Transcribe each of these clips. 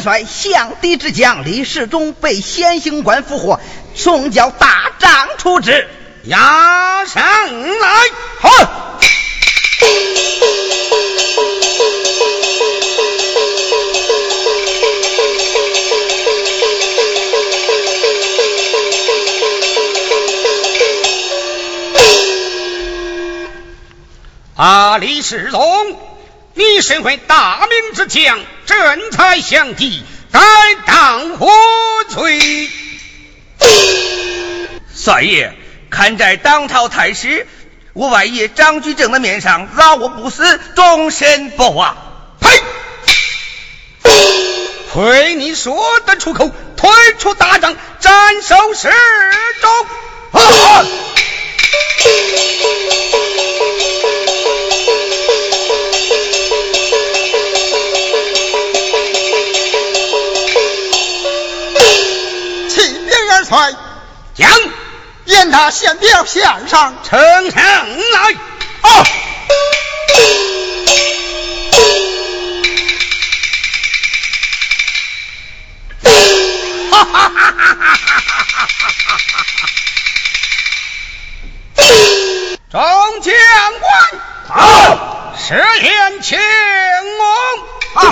帅向敌之将李世忠被先行官俘获，送交大帐处置。押上来，好。啊，李世忠。你身为大明之将，正才相敌，该当何罪？帅爷，看在当朝太师我外爷张居正的面上，饶我不死，终身不忘。呸！亏你说得出口，退出大帐，斩首示众。快将沿他线表线上呈上来。啊！哈哈哈哈哈哈！众将官，好，十言请我。啊！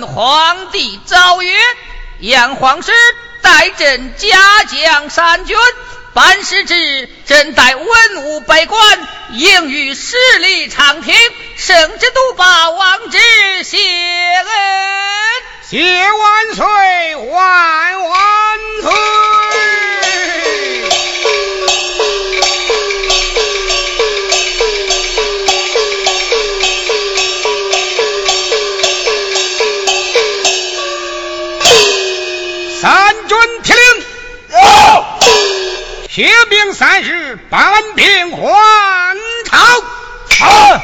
皇帝诏曰，杨皇师带朕家将三军，班师之朕待文武百官，应于十里长亭，圣旨督报王之谢恩。谢万岁，万万岁！铁兵三日，班兵还朝。啊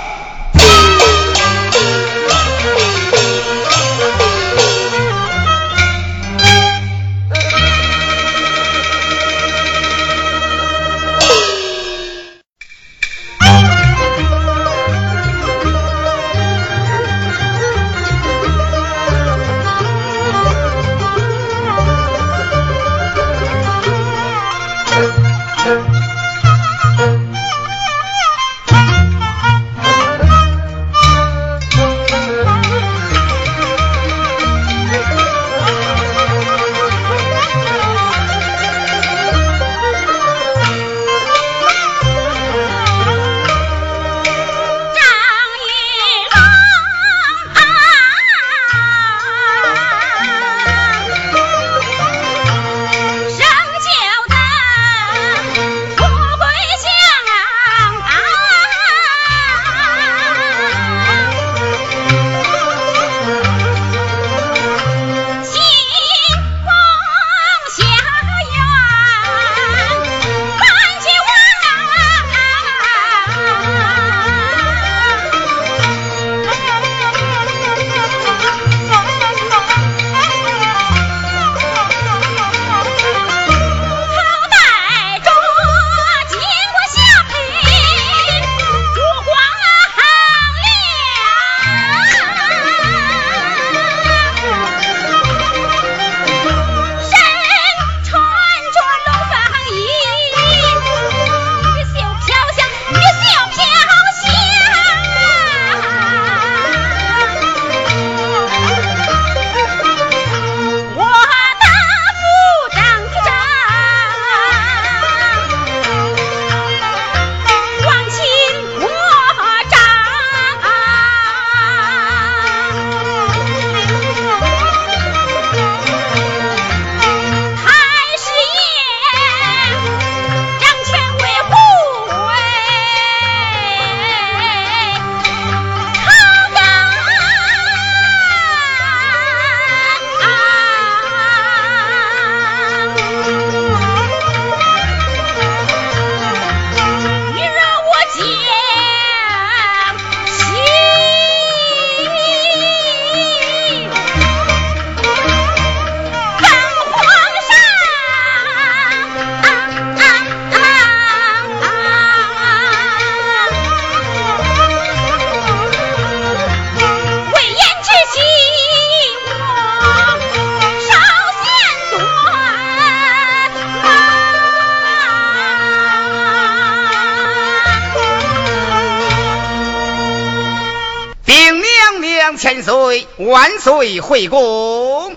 岁万岁回宫，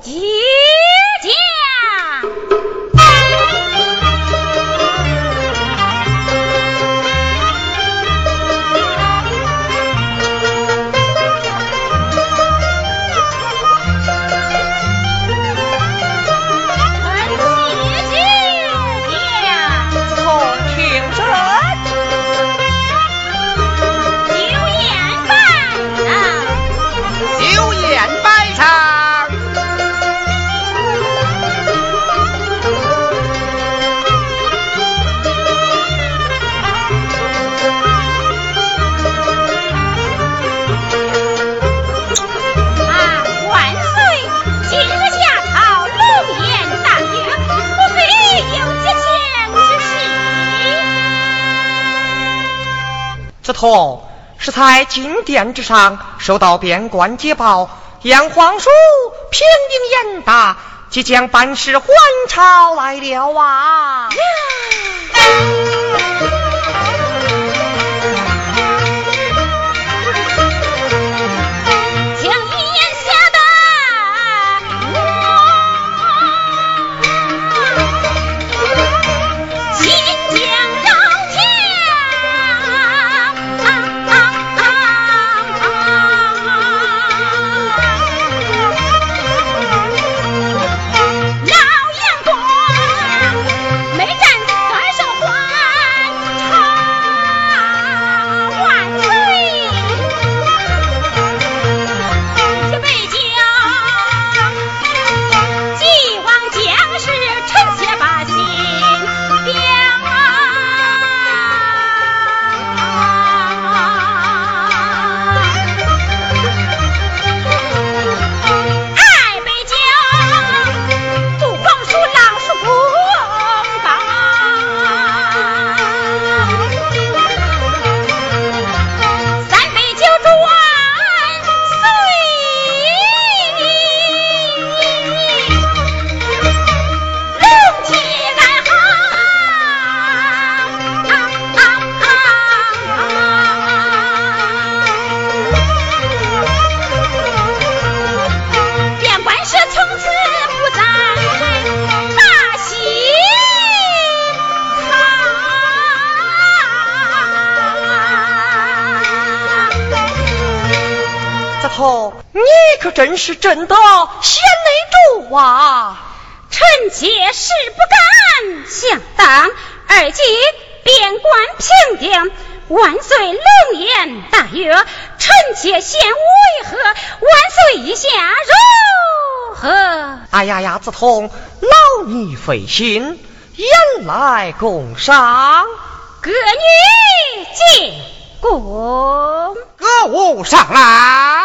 错，是在金殿之上收到边关捷报，杨皇叔平定严打，即将班师还朝来了啊！真是真的贤内助啊！臣妾是不敢想当。而今边关平定，万岁龙颜大悦，臣妾先为何？万岁一下如何？哎呀呀，子通，劳你费心，言来共赏。歌女进宫，歌舞上来。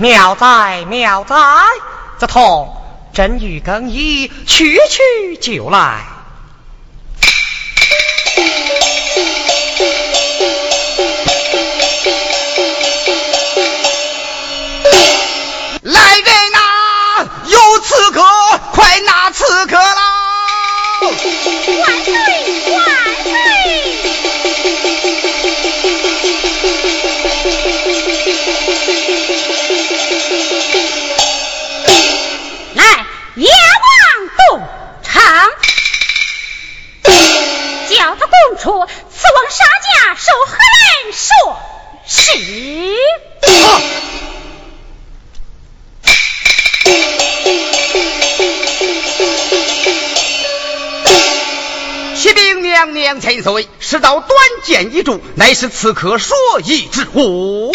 妙哉妙哉！子通，朕欲更衣，去去就。来出此王杀价受何人说是？启禀娘娘千岁，是道短剑一柱，乃是刺客所遗之物。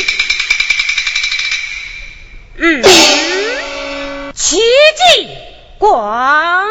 嗯，奇迹光。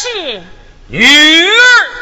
是？女儿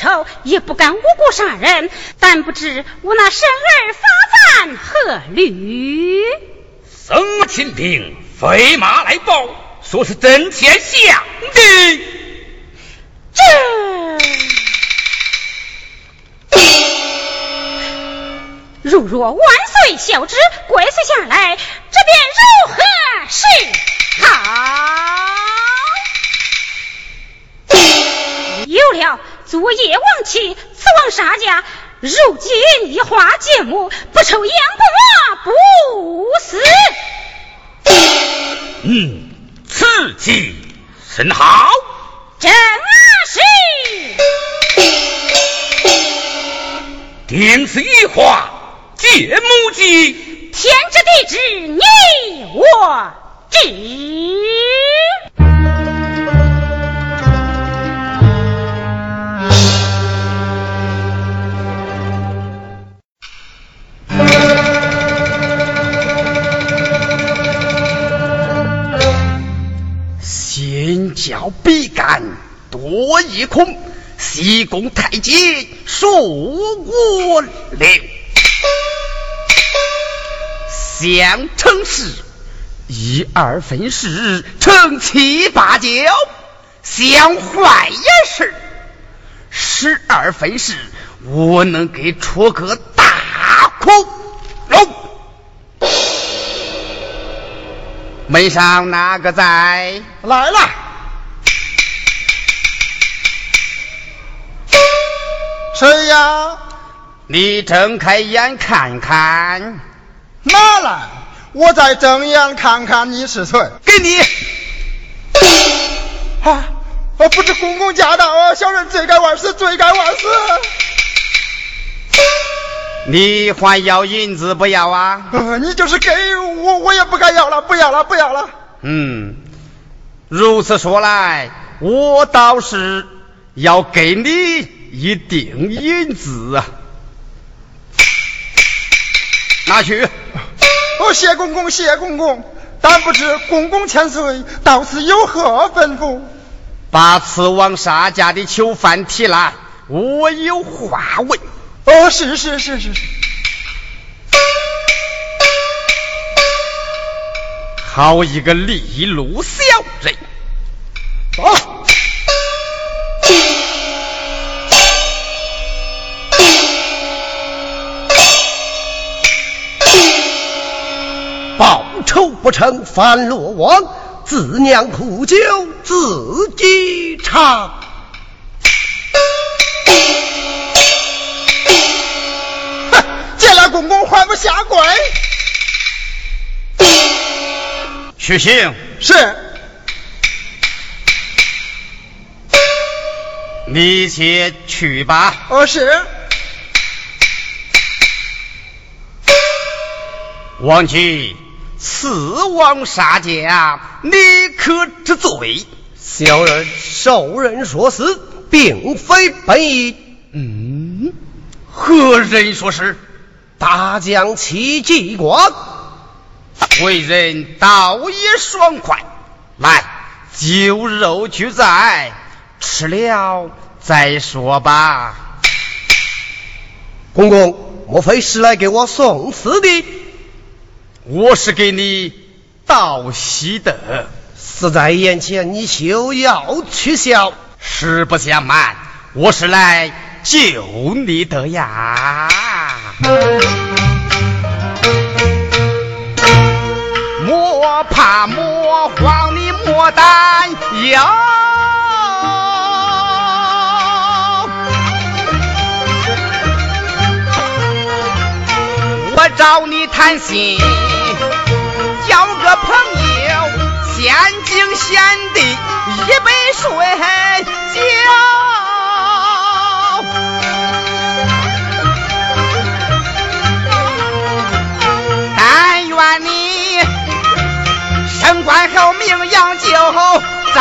仇，也不敢无辜杀人。但不知我那生儿发犯何律？僧钦定飞马来报，说是真天相的。这如若万岁孝之归随下来，这便如何是好？有了，昨夜亡妻，此王杀家，如今一花借木，不愁杨婆不死。嗯，此计甚好。正是。定是一花借木计，天知地知，你我知。教比干多一空，西宫太监恕我了。相称是一二分事，成七八九，相坏也是。十二分事，我能给出个大窟窿。门上哪个在？来了，谁呀？你睁开眼看看，拿来，我再睁眼看看你是谁。给你。啊！我不知公公驾到啊，小人罪该万死，罪该万死。你还要银子不要啊？呃你就是给我，我也不敢要了，不要了，不要了。嗯，如此说来，我倒是要给你一锭银子啊。拿去。哦，谢公公，谢公公。但不知公公千岁到此有何吩咐？把此王沙家的囚犯提来，我有话问。哦，是是是是是。好一个利禄小人！啊！报仇不成反落网，自酿苦酒自己尝。哼，见了公公还不下跪？许兴。是。你且去吧。哦，是。王吉，刺王杀将，你可知罪？小人受人说死，并非本意。嗯，何人说是？大将戚继光，为人倒也爽快。来，酒肉俱在，吃了再说吧。公公，莫非是来给我送死的？我是给你道喜的，死在眼前，你休要取笑。实不相瞒，我是来救你的呀。莫怕莫慌，你莫担忧。找你谈心。交个朋友，先敬先帝一杯水酒。但愿你升官后名扬就早，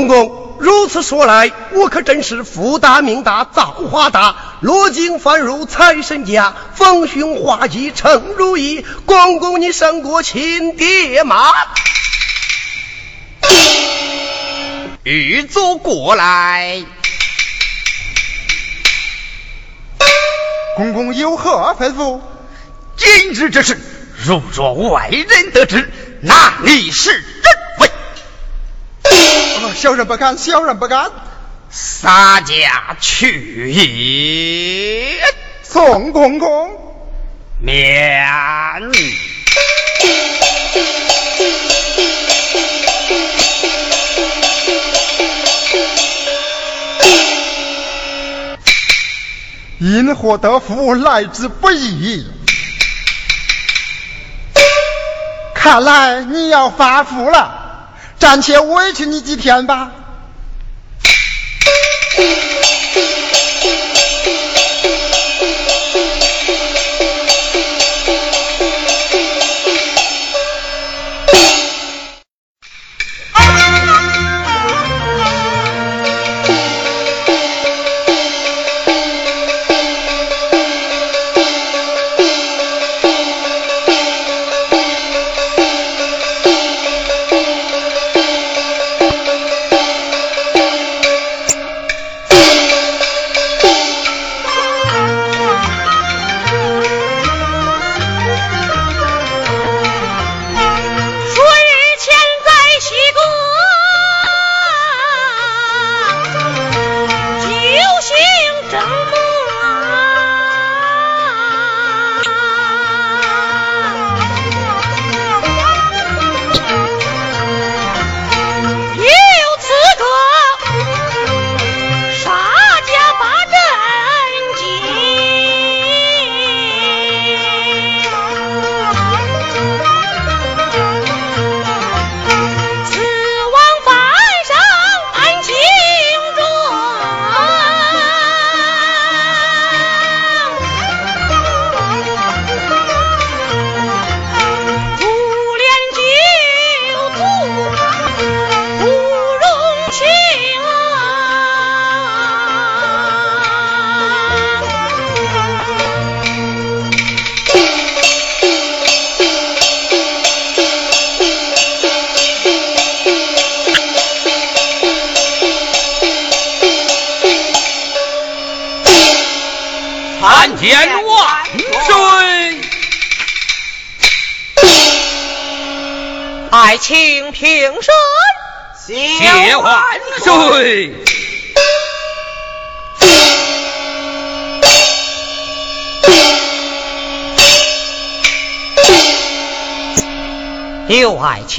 公公如此说来，我可真是福大命大造化大，落井翻入财神家，逢凶化吉成如意。公公你胜过亲爹妈。御座过来，公公有何吩咐？今日之事，如若外人得知，那你是小人不敢，小人不敢。洒家去也，宋公公免。因祸得福，来之不易。看来你要发福了。暂且委屈你几天吧。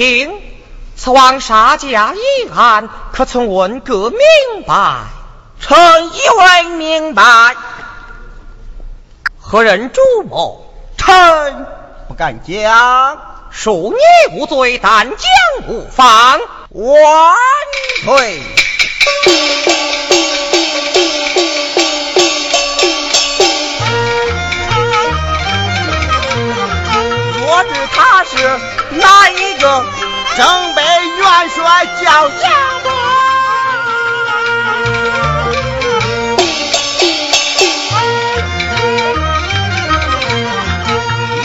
刘爱卿，此王杀家一案，可曾问个明白？臣以为明白。何人主谋？臣不敢讲。恕你无罪，但讲无妨。万岁。我知他是哪一个？正被元帅叫杨过。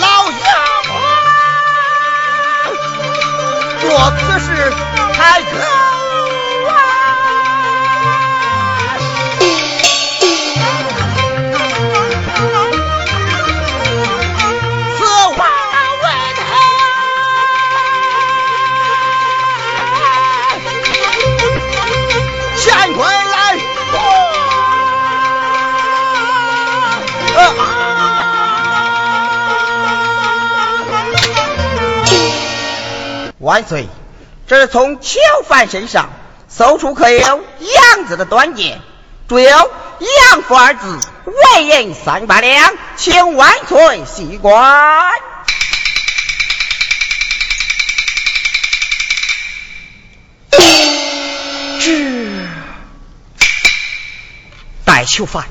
老杨过，做此事太可。万岁！这是从囚犯身上搜出刻有“杨”字的短剑，注有“杨府”二字，为银三百两，请万岁细观。这待囚犯，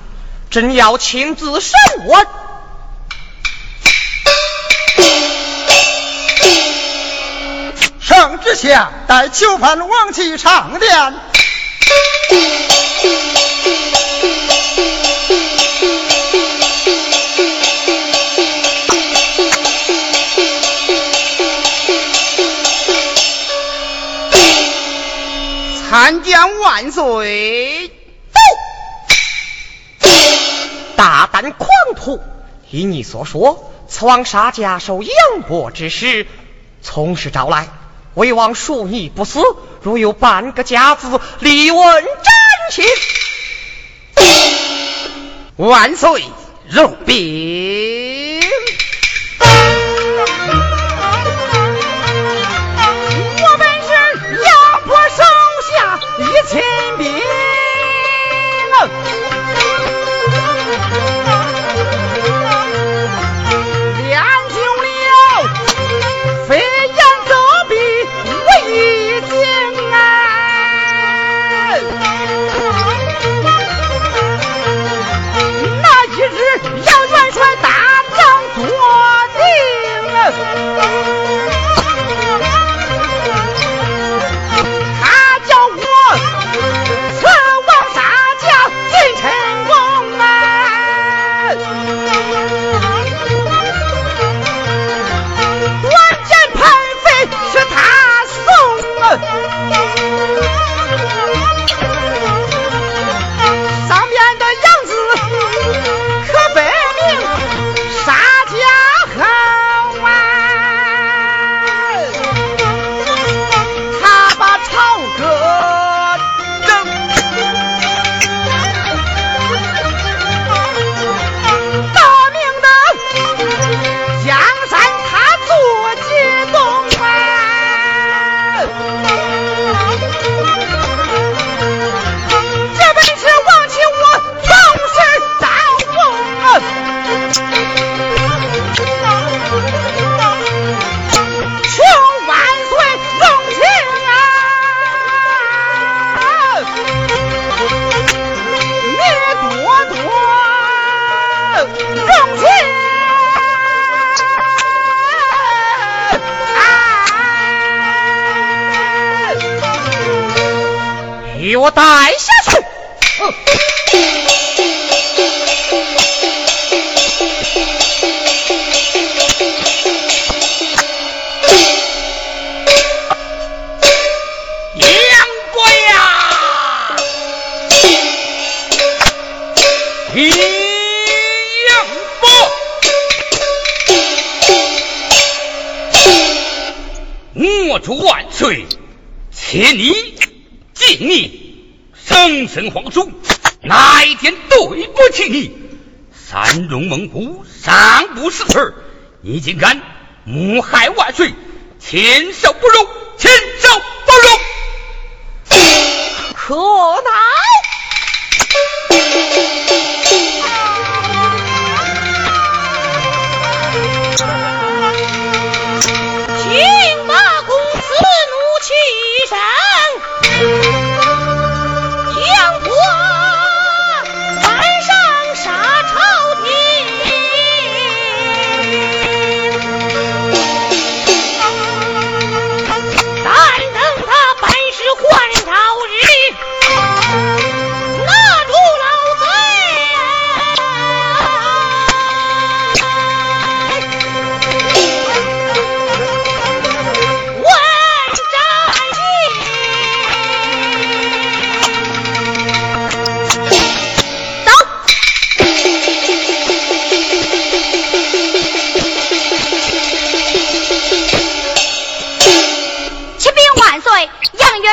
朕要亲自审问。圣旨下，待囚犯王去上殿。参见万岁！大胆狂徒！依你所说，此王杀家受杨伯之师，从实招来。魏王恕你不死，如有半个假字，立问斩刑。万岁，容禀。给我带下生皇叔，哪一天对不起你？三荣猛虎尚不识趣你竟敢谋害万岁，千手不容，千手不容！可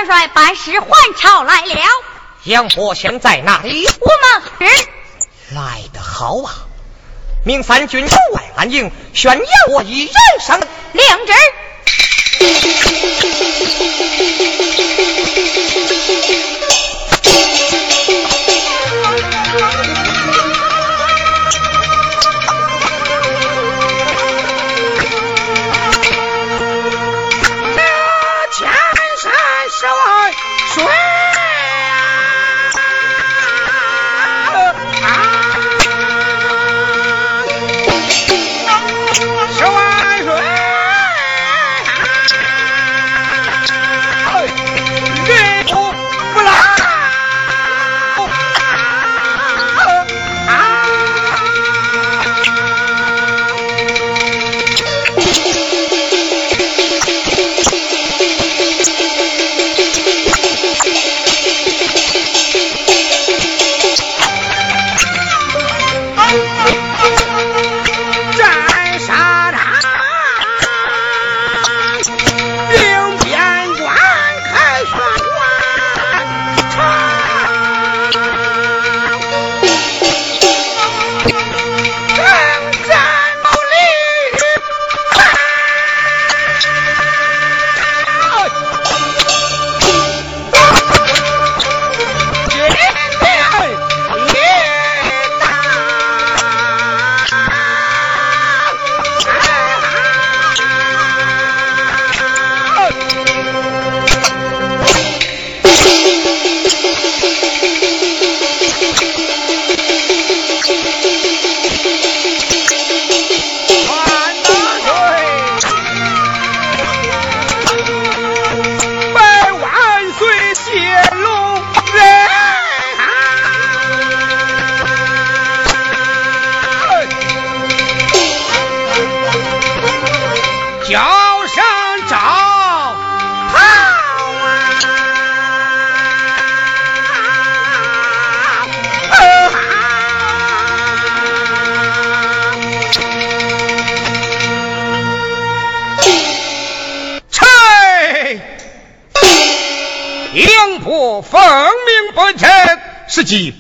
奈。办事还朝来了，杨伯祥在哪里？我们是来得好啊！命三军守外安营，宣扬我一人上两支。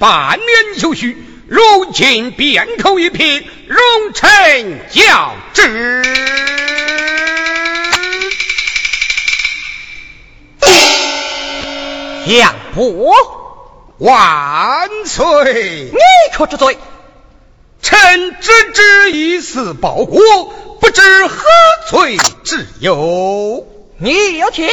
半年有余，如今便口一撇，容臣教之。杨伯万岁！你可知罪？臣只知以死报国，不知何罪之有。你有听？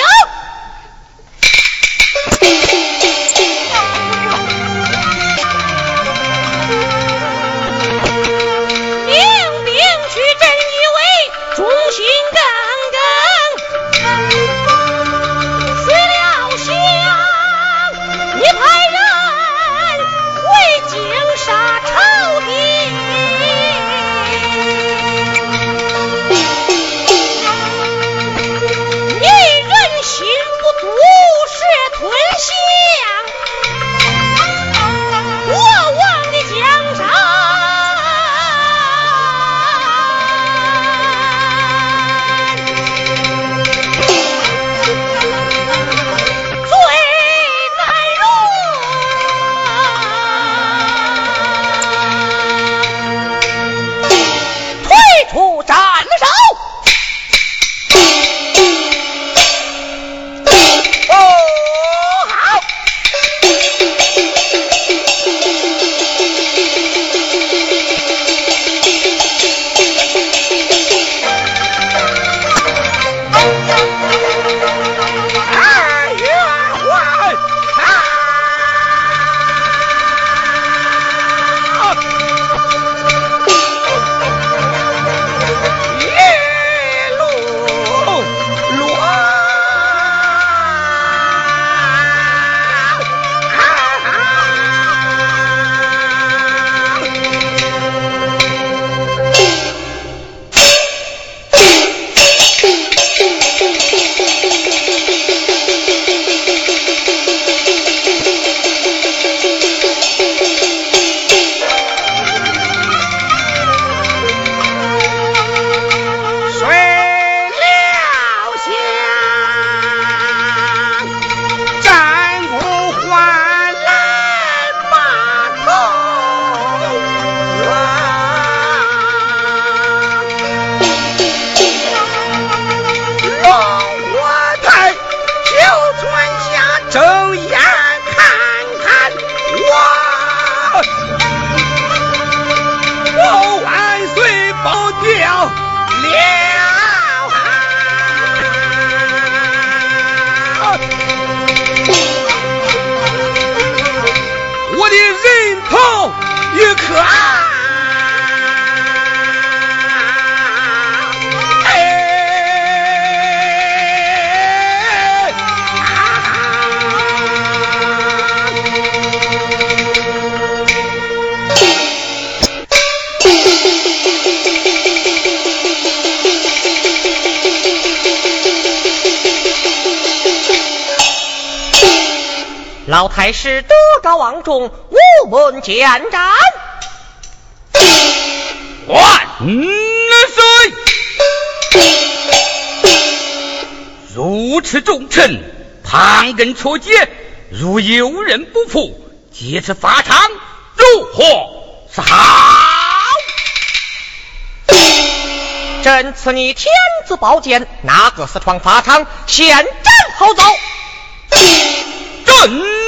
Oh, yeah! 老太师德高望重，无问见战。万岁！如此重臣，旁人错节，如有人不服，劫持法场，如何是好？朕赐你天子宝剑，哪个私闯法场，现斩后奏。朕。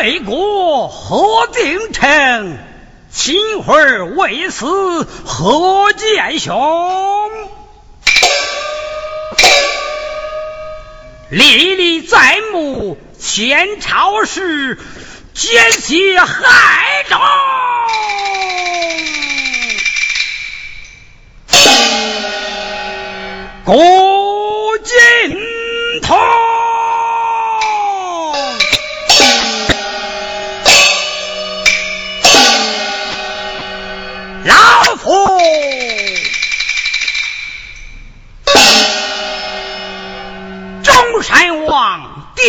为国何定成秦桧为死何见雄？历历在目前朝事奸细害忠公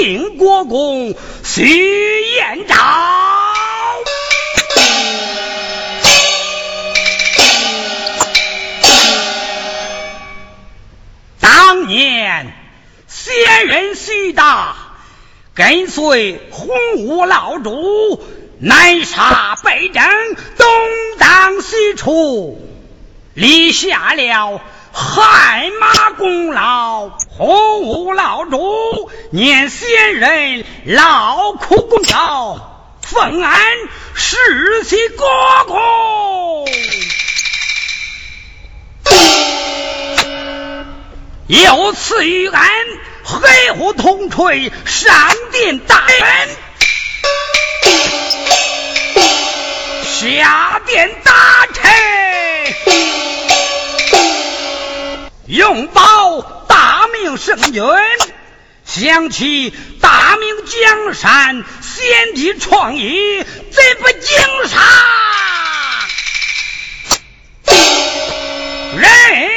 定国公徐彦昭。当年先人徐达跟随洪武老主南沙北征，东荡西出，立下了汗马功劳。洪武老主念先人劳苦功高，奉俺世袭国公。又赐予俺黑虎铜锤上殿大人，下殿大圣君，想起大明江山，先帝创业怎不经杀，人。